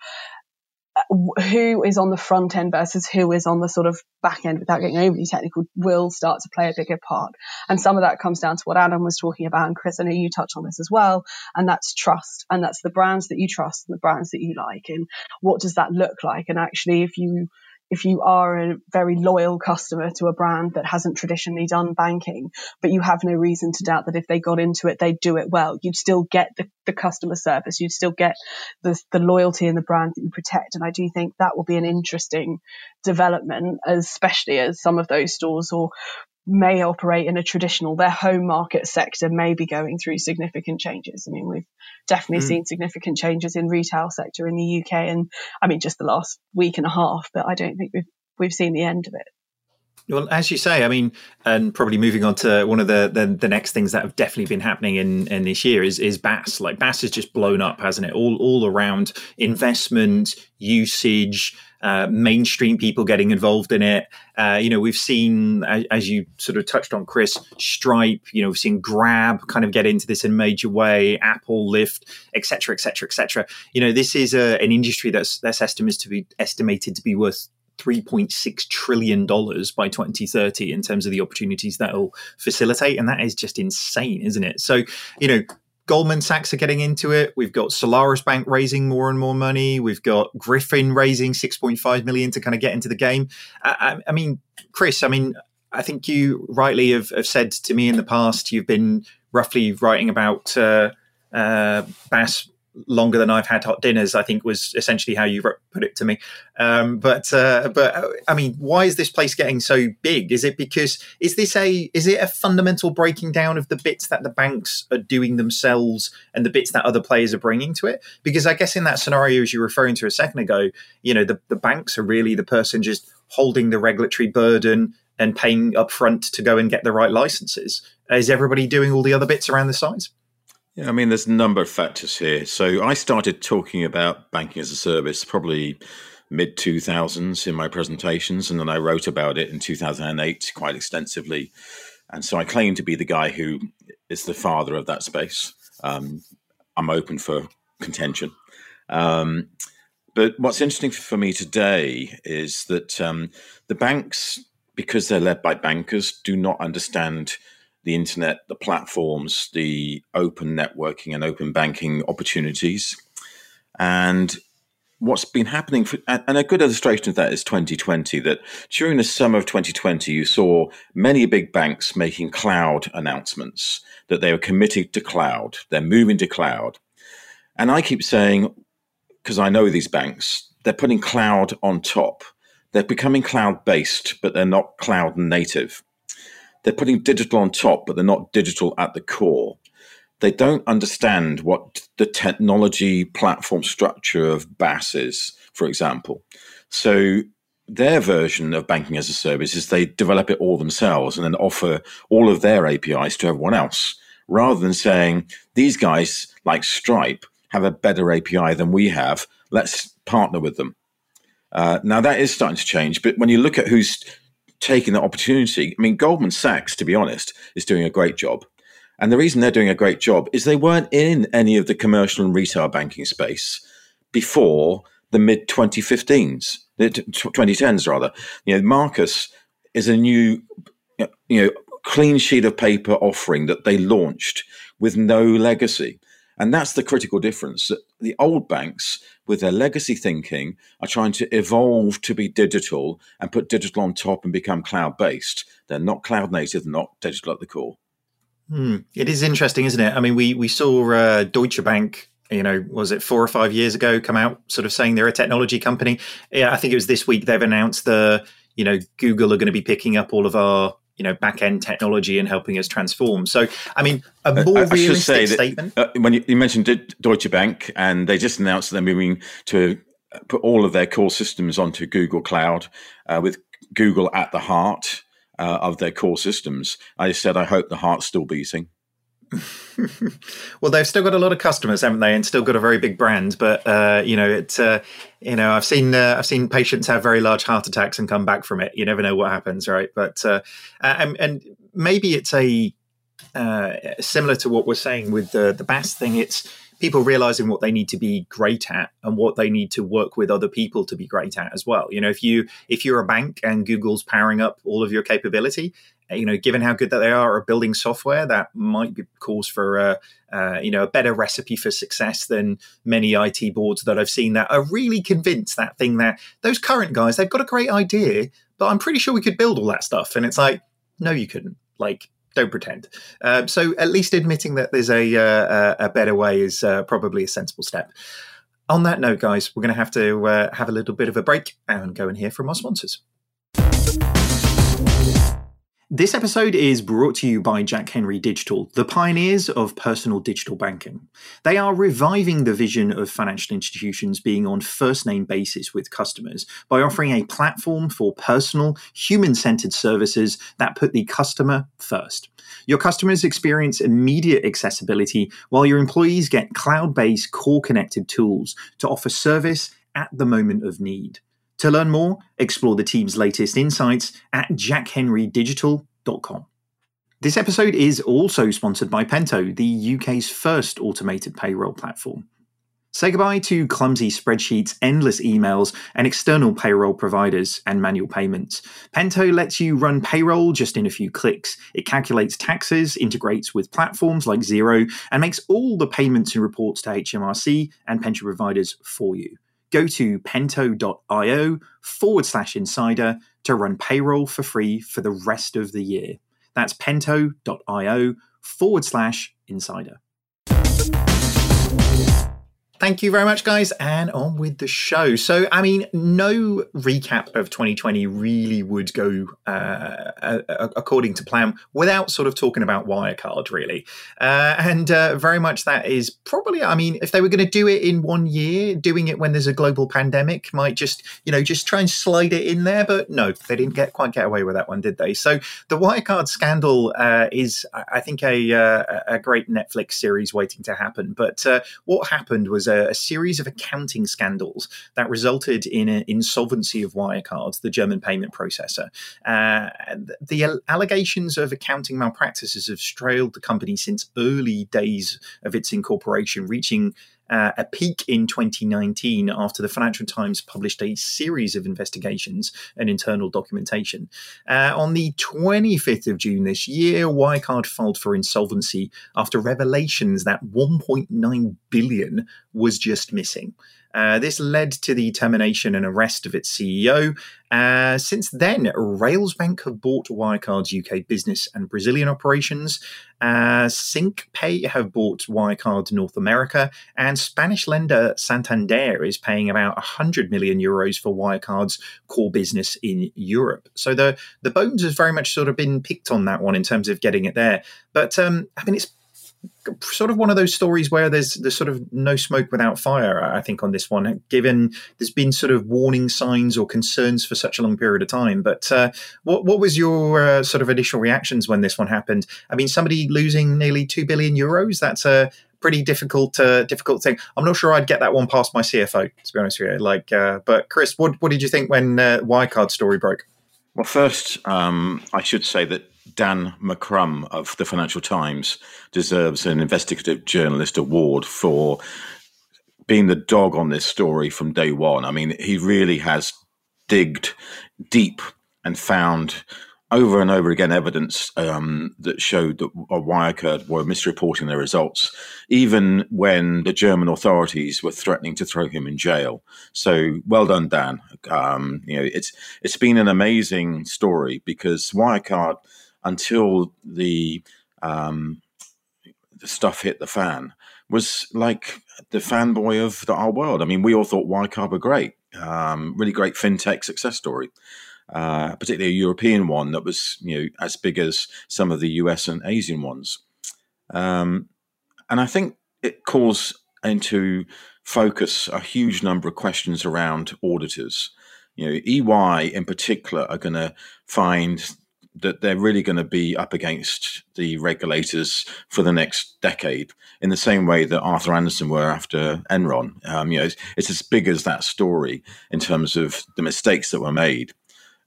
Uh, who is on the front end versus who is on the sort of back end without getting overly technical will start to play a bigger part. And some of that comes down to what Adam was talking about. And Chris, I know you touched on this as well. And that's trust. And that's the brands that you trust and the brands that you like. And what does that look like? And actually, if you if you are a very loyal customer to a brand that hasn't traditionally done banking, but you have no reason to doubt that if they got into it, they'd do it well, you'd still get the, the customer service, you'd still get the, the loyalty in the brand that you protect. And I do think that will be an interesting development, especially as some of those stores or may operate in a traditional, their home market sector may be going through significant changes. I mean, we've definitely mm. seen significant changes in retail sector in the UK and I mean, just the last week and a half, but I don't think we've, we've seen the end of it. Well, as you say, I mean, and probably moving on to one of the, the, the next things that have definitely been happening in, in this year is is BaaS. Like BaaS has just blown up, hasn't it? All all around investment, usage, uh, mainstream people getting involved in it. Uh, you know, we've seen, as, as, you sort of touched on, Chris, Stripe. You know, we've seen Grab kind of get into this in a major way. Apple, Lyft, etc., etc., etc. You know, this is a, an industry that's that's estimated to be estimated to be worth $3.6 trillion by 2030 in terms of the opportunities that will facilitate. And that is just insane, isn't it? So, you know, Goldman Sachs are getting into it. We've got Solaris Bank raising more and more money. We've got Griffin raising 6.5 million to kind of get into the game. I, I, I mean, Chris, I mean, I think you rightly have, have, said to me in the past, you've been roughly writing about uh, uh, BaaS longer than I've had hot dinners. I think was essentially how you put it to me. Um, but uh, but uh, I mean, why is this place getting so big? Is it because is this a is it a fundamental breaking down of the bits that the banks are doing themselves and the bits that other players are bringing to it? Because I guess in that scenario, as you were referring to a second ago, you know, the, the banks are really the person just holding the regulatory burden and paying upfront to go and get the right licenses. Is everybody doing all the other bits around the sides? Yeah, I mean, there's a number of factors here. So I started talking about banking as a service probably mid 2000s in my presentations, and then I wrote about it in 2008 quite extensively. And so I claim to be the guy who is the father of that space. Um, I'm open for contention. Um, but what's interesting for me today is that um, the banks, because they're led by bankers, do not understand the internet, the platforms, the open networking and open banking opportunities. And what's been happening, for, and a good illustration of that is 2020, that during the summer of 2020, you saw many big banks making cloud announcements that they were committed to cloud, they're moving to cloud. And I keep saying, because I know these banks, they're putting cloud on top. They're becoming cloud based, but they're not cloud native. They're putting digital on top, but they're not digital at the core. They don't understand what the technology platform structure of BaaS is, for example. So their version of banking as a service is they develop it all themselves and then offer all of their APIs to everyone else, rather than saying these guys like Stripe have a better API than we have. Let's partner with them. Uh, now that is starting to change, but when you look at who's taking that opportunity. I mean, Goldman Sachs, to be honest, is doing a great job. And the reason they're doing a great job is they weren't in any of the commercial and retail banking space before the mid 2015s, the 2010s rather. You know, Marcus is a new, you know, clean sheet of paper offering that they launched with no legacy. And that's the critical difference. That the old banks, with their legacy thinking, are trying to evolve to be digital and put digital on top and become cloud based. They're not cloud native, not digital at the core. Hmm. It is interesting, isn't it? I mean, we we saw uh, Deutsche Bank you know, was it four or five years ago, come out sort of saying they're a technology company. Yeah, I think it was this week they've announced the, you know, Google are going to be picking up all of our you know back end technology and helping us transform. So, I mean, a uh, more uh, I, realistic statement. That, uh, when you, you, mentioned Deutsche Bank, and they just announced that they're moving to put all of their core systems onto Google Cloud uh, with Google at the heart uh, of their core systems. I said, I hope the heart's still beating. well, they've still got a lot of customers, haven't they? And still got a very big brand. But uh, you know, it's uh, you know, I've seen uh, I've seen patients have very large heart attacks and come back from it. You never know what happens, right? But uh, and, and maybe it's a uh, similar to what we're saying with the the BaaS thing. It's people realizing what they need to be great at and what they need to work with other people to be great at as well. You know, if you if you're a bank and Google's powering up all of your capability, you know, given how good that they are at building software, that might be cause for a you know a better recipe for success than many IT boards that I've seen that are really convinced that thing that those current guys they've got a great idea, but I'm pretty sure we could build all that stuff, and it's like no, you couldn't. Like don't pretend. Uh, so at least admitting that there's a uh, a better way is uh, probably a sensible step. On that note, guys, we're going to have to uh, have a little bit of a break and go and hear from our sponsors. This episode is brought to you by Jack Henry Digital, the pioneers of personal digital banking. They are reviving the vision of financial institutions being on first name basis with customers by offering a platform for personal, human centered services that put the customer first. Your customers experience immediate accessibility while your employees get cloud based core connected tools to offer service at the moment of need. To learn more, explore the team's latest insights at jackhenrydigital.com. This episode is also sponsored by Pento, the UK's first automated payroll platform. Say goodbye to clumsy spreadsheets, endless emails, and external payroll providers and manual payments. Pento lets you run payroll just in a few clicks. It calculates taxes, integrates with platforms like Xero, and makes all the payments and reports to HMRC and pension providers for you go to pento.io forward slash insider to run payroll for free for the rest of the year. That's pento.io forward slash insider. Thank you very much, guys, and on with the show. So, I mean, no recap of 2020 really would go uh, according to plan without sort of talking about Wirecard, really. Uh, and uh, very much that is probably, I mean, if they were going to do it in one year, doing it when there's a global pandemic might just, you know, just try and slide it in there. But no, they didn't get quite get away with that one, did they? So, the Wirecard scandal uh, is, I think, a, uh, a great Netflix series waiting to happen. But uh, what happened was a, a, series of accounting scandals that resulted in an insolvency of Wirecard, the German payment processor. Uh, the allegations of accounting malpractices have trailed the company since early days of its incorporation, reaching uh, a peak in 2019 after the Financial Times published a series of investigations and internal documentation. Uh, on the 25th of June this year, Wirecard filed for insolvency after revelations that 1.9 billion was just missing. Uh, this led to the termination and arrest of its CEO. Uh, since then, Railsbank have bought Wirecard's UK business and Brazilian operations. Uh, Syncapay have bought Wirecard North America, and Spanish lender Santander is paying about 100 million euros for Wirecard's core business in Europe. So the the bones has very much sort of been picked on that one in terms of getting it there. But um, I mean, it's sort of one of those stories where there's there's sort of no smoke without fire. I think on this one, given there's been sort of warning signs or concerns for such a long period of time. But uh, what what was your uh, sort of initial reactions when this one happened? I mean, somebody losing nearly two billion euros. That's a pretty difficult uh, difficult thing. I'm not sure I'd get that one past my CFO to be honest with you. Like, uh, but Chris, what what did you think when uh, Wirecard story broke? Well, first, um, I should say that Dan McCrum of the Financial Times deserves an investigative journalist award for being the dog on this story from day one. I mean, he really has digged deep and found over and over again evidence um, that showed that Wirecard were misreporting their results, even when the German authorities were threatening to throw him in jail. So well done, Dan. Um, you know, it's it's been an amazing story because Wirecard – until the um, the stuff hit the fan was like the fanboy of the, our world. I mean, we all thought Wirecard were great, um, really great fintech success story, uh, particularly a European one that was you know as big as some of the US and Asian ones. Um, and I think it calls into focus a huge number of questions around auditors. You know, EY in particular are going to find that they're really going to be up against the regulators for the next decade, in the same way that Arthur Andersen were after Enron. Um, you know, it's, it's, as big as that story in terms of the mistakes that were made,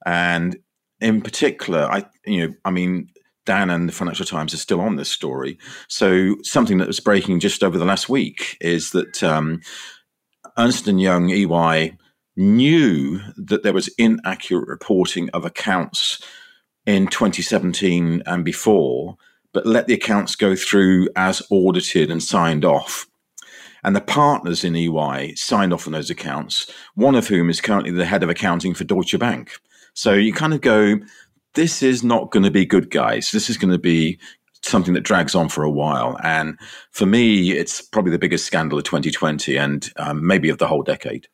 and in particular, I you know, I mean. Dan and the Financial Times are still on this story. So something that was breaking just over the last week is that um, Ernst and Young EY knew that there was inaccurate reporting of accounts in 2017 and before, but let the accounts go through as audited and signed off. And the partners in EY signed off on those accounts, one of whom is currently the head of accounting for Deutsche Bank. So you kind of go, this is not going to be good, guys. This is going to be something that drags on for a while. And for me, it's probably the biggest scandal of 2020 and um, maybe of the whole decade.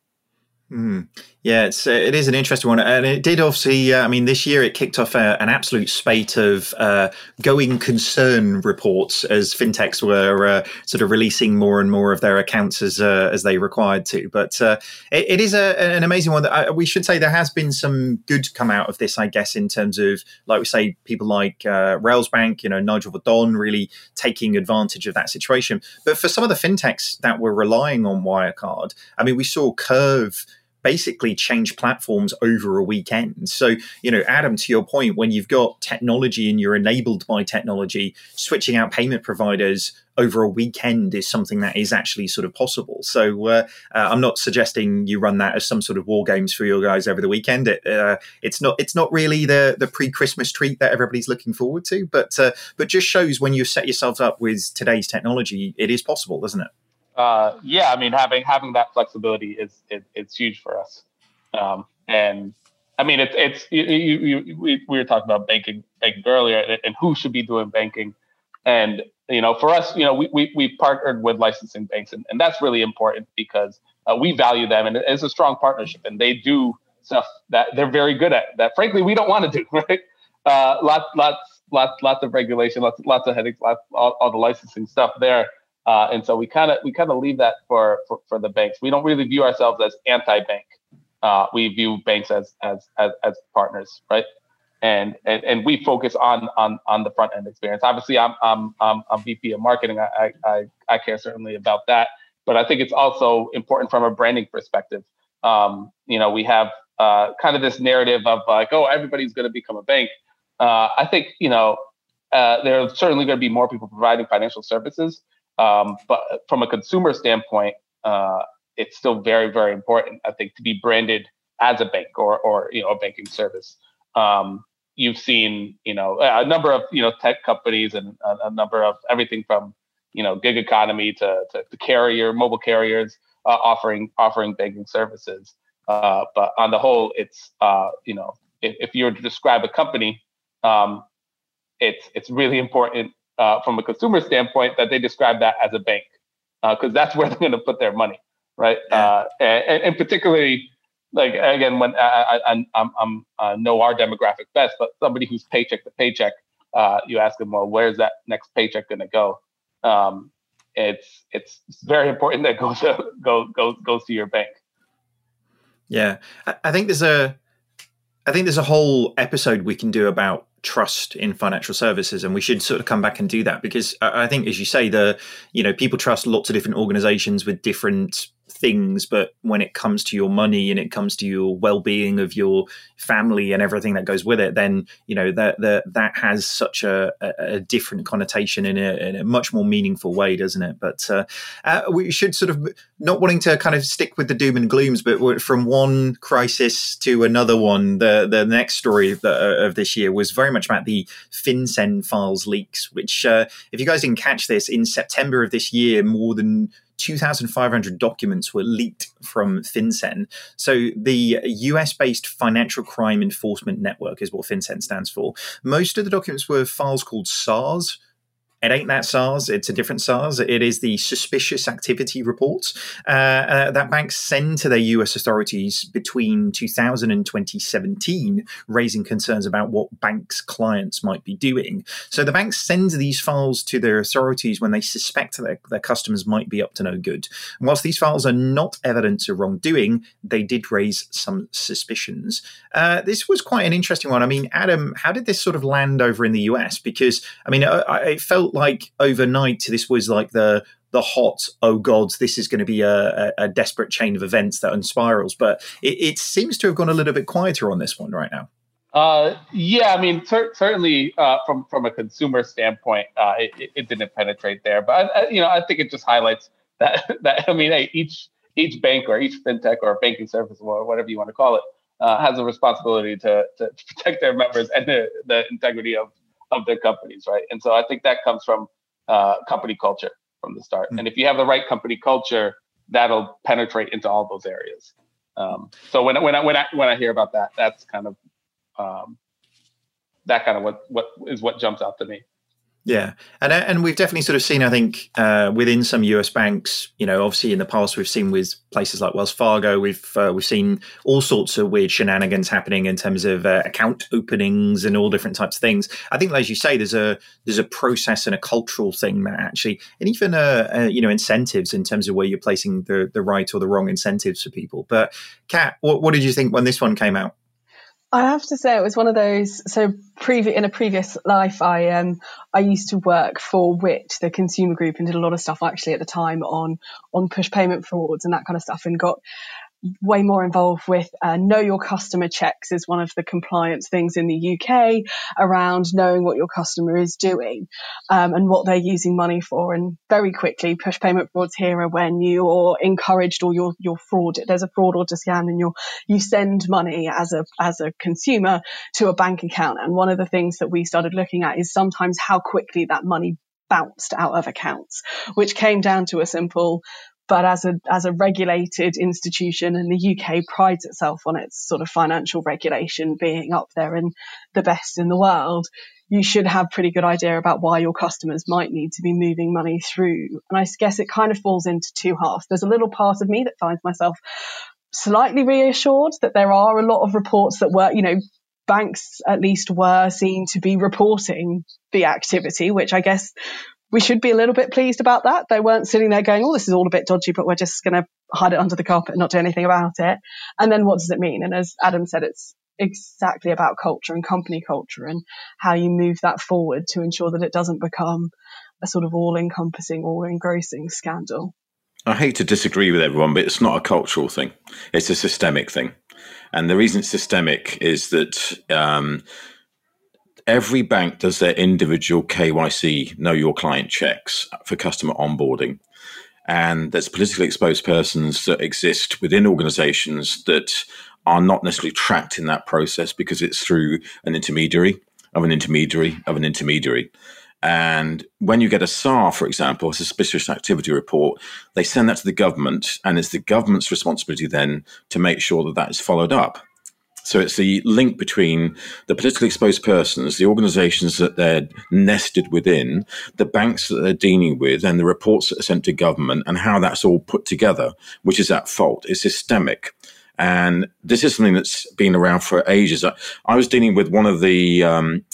Mm. Yeah, it's uh, it is an interesting one, and it did obviously. Uh, I mean, this year it kicked off a, an absolute spate of uh, going concern reports as fintechs were uh, sort of releasing more and more of their accounts as uh, as they required to. But uh, it, it is a, an amazing one. That I, we should say there has been some good come out of this, I guess, in terms of like we say, people like uh, Railsbank, you know, Nigel Verdon really taking advantage of that situation. But for some of the fintechs that were relying on Wirecard, I mean, we saw Curve basically change platforms over a weekend. So, you know, Adam, to your point, when you've got technology and you're enabled by technology, switching out payment providers over a weekend is something that is actually sort of possible. So, uh, uh, I'm not suggesting you run that as some sort of war games for your guys over the weekend. It, uh, it's not. It's not really the the pre Christmas treat that everybody's looking forward to. But uh, but just shows when you set yourself up with today's technology, it is possible, doesn't it? Uh, yeah, I mean, having having that flexibility is it, it's huge for us. Um, and I mean, it's it's you, you, you, we, we were talking about banking banking earlier, and, who should be doing banking. And you know, for us, you know, we we, we partnered with licensing banks, and, and that's really important because uh, we value them, and it's a strong partnership, and they do stuff that they're very good at. That frankly, we don't want to do. Right? Uh, lots lots lots lots of regulation, lots lots of headaches, lots all, all the licensing stuff there. Uh, and so we kind of we kind of leave that for, for, for the banks. We don't really view ourselves as anti-bank. Uh, we view banks as, as as as partners, right? And and, and we focus on on on the front end experience. Obviously, I'm I'm I'm, I'm VP of marketing. I, I I care certainly about that, but I think it's also important from a branding perspective. Um, you know, we have uh, kind of this narrative of like, oh, everybody's going to become a bank. Uh, I think you know uh, there are certainly going to be more people providing financial services, um, but from a consumer standpoint, uh, it's still very, very important, I think, to be branded as a bank or, or you know, a banking service. Um, you've seen, you know, a number of, you know, tech companies and a, a number of everything from, you know, gig economy to, to, to carrier, mobile carriers uh, offering offering banking services. Uh, but on the whole, it's, uh, you know, if, if you were to describe a company, um, it's it's really important uh, from a consumer standpoint that they describe that as a bank because uh, that's where they're going to put their money, right? Yeah. Uh, and, and, particularly, like again, when I, I, I'm, I'm uh, know our demographic best, but somebody who's paycheck to paycheck, uh, you ask them, well, where's that next paycheck going to go? Um, it's it's very important that goes to, go goes goes to your bank. Yeah, I think there's a I think there's a whole episode we can do about trust in financial services and we should sort of come back and do that because i think as you say the you know people trust lots of different organizations with different things but when it comes to your money and it comes to your well-being of your family and everything that goes with it then you know that that, that has such a, a different connotation in a, in a, much more meaningful way doesn't it? But uh, uh, we should sort of not wanting to kind of stick with the doom and glooms but from one crisis to another one the the next story of, the, of this year was very much about the FinCEN files leaks which uh, if you guys didn't catch this in september of this year more than 2,500 documents were leaked from FinCEN. So, the US based Financial Crime Enforcement Network is what FinCEN stands for. Most of the documents were files called SARS. It ain't that SARS. It's a different SARS. It is the suspicious activity reports uh, uh, that banks send to their US authorities between 2000 and 2017, raising concerns about what banks' clients might be doing. So the banks send these files to their authorities when they suspect that their, their customers might be up to no good. And whilst these files are not evidence of wrongdoing, they did raise some suspicions. Uh, this was quite an interesting one. I mean, Adam, how did this sort of land over in the US? Because, I mean, it felt like overnight this was like the the hot oh god this is going to be a, a, a desperate chain of events that unspirals. But it, it, seems to have gone a little bit quieter on this one right now. Uh, yeah i mean cer- certainly uh, from from a consumer standpoint uh, it, it, didn't penetrate there. But I, you know i think it just highlights that that i mean hey, each each bank or each fintech or banking service or whatever you want to call it uh, has a responsibility to, to protect their members and the, the integrity of of their companies, right? And so I think that comes from uh, company culture from the start. Mm-hmm. And if you have the right company culture, that'll penetrate into all those areas. Um, so when when I when I when I hear about that, that's kind of um, that kind of what what is what jumps out to me. Yeah, and uh, and we've definitely sort of seen, I think, uh, within some US banks, you know, obviously in the past we've seen with places like Wells Fargo, we've uh, we've seen all sorts of weird shenanigans happening in terms of uh, account openings and all different types of things. I think, as you say, there's a there's a process and a cultural thing that actually, and even uh, uh, you know incentives in terms of where you're placing the the right or the wrong incentives for people. But Kat, what, what did you think when this one came out? I have to say it was one of those. So, previ- in a previous life, I um I used to work for Which?, the consumer group, and did a lot of stuff actually at the time on on push payment frauds and that kind of stuff, and got way more involved with uh, know your customer checks is one of the compliance things in the UK around knowing what your customer is doing um, and what they're using money for. And very quickly, push payment frauds here are when you're encouraged or you're, you're fraud. There's a fraud or scam and you you send money as a, as a consumer to a bank account. And one of the things that we started looking at is sometimes how quickly that money bounced out of accounts, which came down to a simple but as a as a regulated institution and the UK prides itself on its sort of financial regulation being up there and the best in the world you should have pretty good idea about why your customers might need to be moving money through. And I guess it kind of falls into two halves. There's a little part of me that finds myself slightly reassured that there are a lot of reports that were you know banks at least were seen to be reporting the activity, which I guess we should be a little bit pleased about that. They weren't sitting there going, oh, this is all a bit dodgy, but we're just going to hide it under the carpet and not do anything about it. And then what does it mean? And as Adam said, it's exactly about culture and company culture and how you move that forward to ensure that it doesn't become a sort of all encompassing, all engrossing scandal. I hate to disagree with everyone, but it's not a cultural thing. It's a systemic thing. And the reason it's systemic is that um, every bank does their individual KYC, know your client checks for customer onboarding. And there's politically exposed persons that exist within organizations that are not necessarily tracked in that process because it's through an intermediary of an intermediary of an intermediary. And when you get a SAR, for example, a suspicious activity report, they send that to the government, and it's the government's responsibility then to make sure that that is followed up. So it's the link between the politically exposed persons, the organizations that they're nested within, the banks that they're dealing with, and the reports that are sent to government, and how that's all put together, which is at fault. It's systemic. And this is something that's been around for ages. I, I was dealing with one of the um,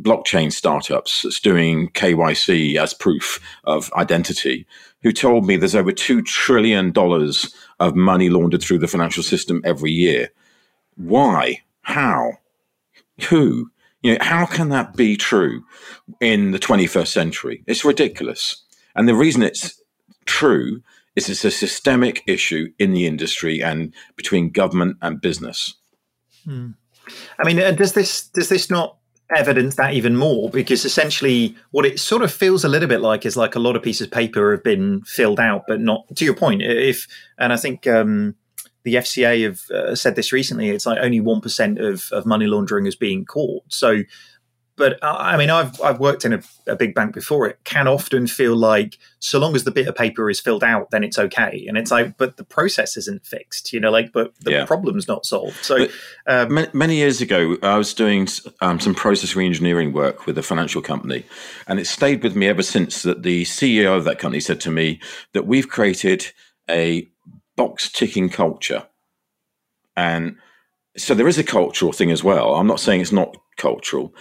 blockchain startups that's doing KYC as proof of identity, who told me there's over $2 trillion of money laundered through the financial system every year why? How? Who? You know, how can that be true in the 21st century? It's ridiculous. And the reason it's true is it's a systemic issue in the industry and between government and business. Hmm. I mean, does this does this not evidence that even more? Because essentially, what it sort of feels a little bit like is like a lot of pieces of paper have been filled out, but not to your point. If and I think um, the FCA have uh, said this recently. It's like only one percent of, of money laundering is being caught. So but uh, I mean, I've I've worked in a, a, big bank before. It can often feel like so long as the bit of paper is filled out, then it's okay. And it's like, but the process isn't fixed, you know, like, but the yeah. problem's not solved. So um, many years ago, I was doing um, some process reengineering work with a financial company, and it stayed with me ever since. That the CEO of that company said to me that we've created a box ticking culture, and so there is a cultural thing as well. I'm not saying it's not cultural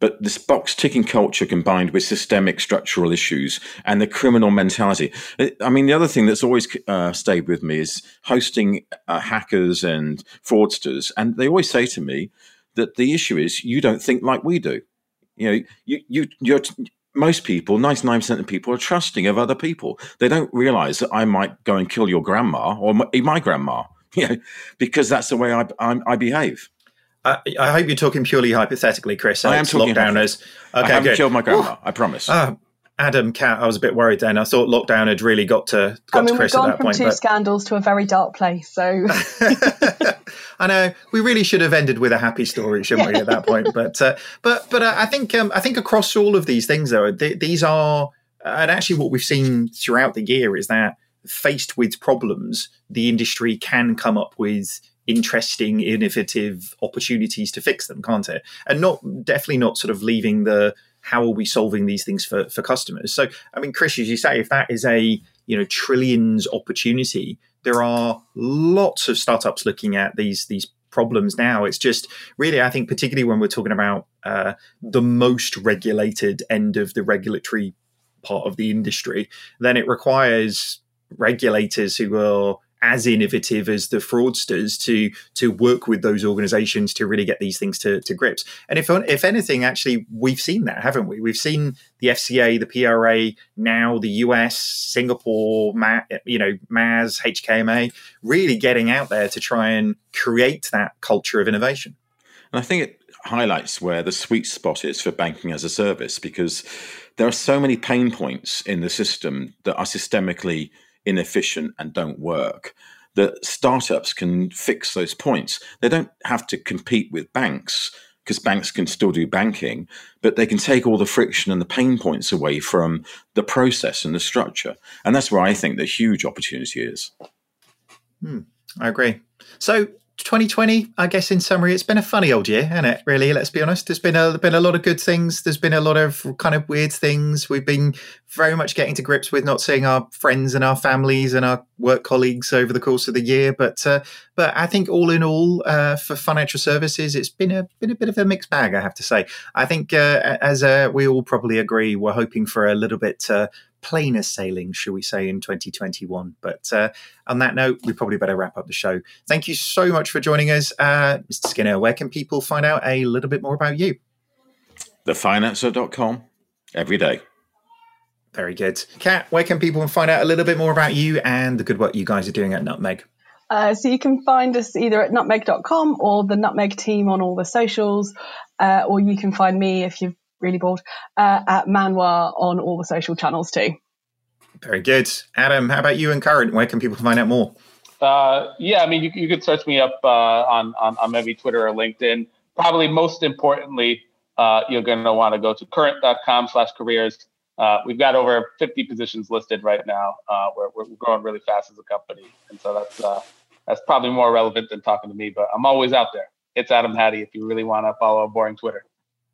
but this box ticking culture combined with systemic structural issues and the criminal mentality. I mean, the other thing that's always uh, stayed with me is hosting uh, hackers and fraudsters. And they always say to me that the issue is you don't think like we do. You know, you, you, you're, most people, 99% of people are trusting of other people. They don't realize that I might go and kill your grandma or my, my grandma, you know, because that's the way I, I, I behave. I, I, hope you're talking purely hypothetically, Chris. I am talking lockdowners. Okay, I haven't good. killed my grandma. Ooh. I promise. Uh, Adam, Kat, I was a bit worried then. I thought lockdown had really got to got I mean, to Chris we've gone at that point. Two but... scandals to a very dark place. So I know we really should have ended with a happy story, shouldn't we? At that point, but uh, but but uh, I think um, I think across all of these things though, th- these are and actually what we've seen throughout the year is that faced with problems, the industry can come up with interesting, innovative opportunities to fix them, can't it? And not definitely not sort of leaving the how are we solving these things for for customers. So, I mean, Chris, as you say, if that is a you know trillions opportunity, there are lots of startups looking at these these problems now. It's just really, I think, particularly when we're talking about uh, the most regulated end of the regulatory part of the industry, then it requires regulators who are as innovative as the fraudsters to to work with those organizations to really get these things to, to grips. And if if anything, actually, we've seen that, haven't we? We've seen the FCA, the PRA, now the US, Singapore, you know, MAS, HKMA, really getting out there to try and create that culture of innovation. And I think it highlights where the sweet spot is for banking as a service because there are so many pain points in the system that are systemically inefficient and don't work that startups can fix those points. They don't have to compete with banks because banks can still do banking, but they can take all the friction and the pain points away from the process and the structure. And that's where I think the huge opportunity is. Hmm, I agree. So 2020, I guess in summary, it's been a funny old year, hasn't it? Really, let's be honest. There's been a been a lot of good things. There's been a lot of kind of weird things. We've been very much getting to grips with not seeing our friends and our families and our work colleagues over the course of the year. But uh, but I think all in all, uh, for financial services, it's been a been a bit of a mixed bag. I have to say. I think uh, as uh, we all probably agree, we're hoping for a little bit uh, plainer sailing, shall we say, in 2021. But uh, on that note, we probably better wrap up the show. Thank you so much for joining us. Uh, Mr. Skinner, where can people find out a little bit more about you? Thefinanser.com every day. Very good. Kat, where can people find out a little bit more about you and the good work you guys are doing at Nutmeg? Uh, so you can find us either at nutmeg.com or the Nutmeg team on all the socials, uh, or you can find me if you've really bored, uh, at Manwa on all the social channels too. Very good. Adam, how about you and Current? Where can people find out more? Uh, yeah, I mean, you, you could search me up uh, on, on, on maybe Twitter or LinkedIn. Probably most importantly, uh, you're going to want to go to current.com slash careers. Uh, we've got over 50 positions listed right now. Uh, we're, we're growing really fast as a company. And so that's, uh, that's probably more relevant than talking to me, but I'm always out there. It's Adam Hattie if you really want to follow a boring Twitter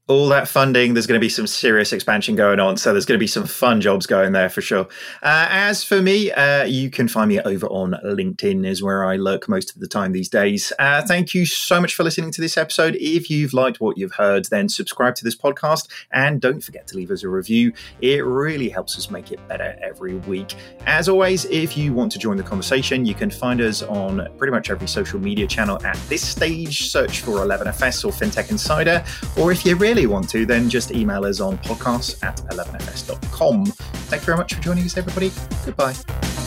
all that funding, there's going to be some serious expansion going on. So there's going to be some fun jobs going there for sure. Uh, as for me, uh, you can find me over on LinkedIn, is where I lurk most of the time these days. Uh, thank you so much for listening to this episode. If you've liked what you've heard, then subscribe to this podcast and don't forget to leave us a review. It really helps us make it better every week. As always, if you want to join the conversation, you can find us on pretty much every social media channel at this stage. Search for 11FS or FinTech Insider. Or if you really really want to, then just email us on podcasts at 11fs.com. Thank you very much for joining us, everybody. Goodbye.